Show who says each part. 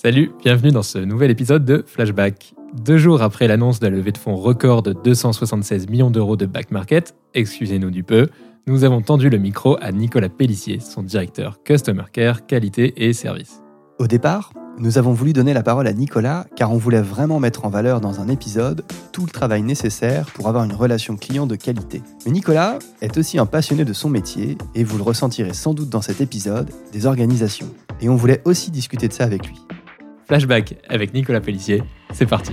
Speaker 1: Salut, bienvenue dans ce nouvel épisode de Flashback. Deux jours après l'annonce la levée de fonds record de 276 millions d'euros de back market, excusez-nous du peu, nous avons tendu le micro à Nicolas Pellissier, son directeur Customer Care, Qualité et Service.
Speaker 2: Au départ, nous avons voulu donner la parole à Nicolas car on voulait vraiment mettre en valeur dans un épisode tout le travail nécessaire pour avoir une relation client de qualité. Mais Nicolas est aussi un passionné de son métier et vous le ressentirez sans doute dans cet épisode des organisations. Et on voulait aussi discuter de ça avec lui.
Speaker 1: Flashback avec Nicolas Pellissier. C'est parti.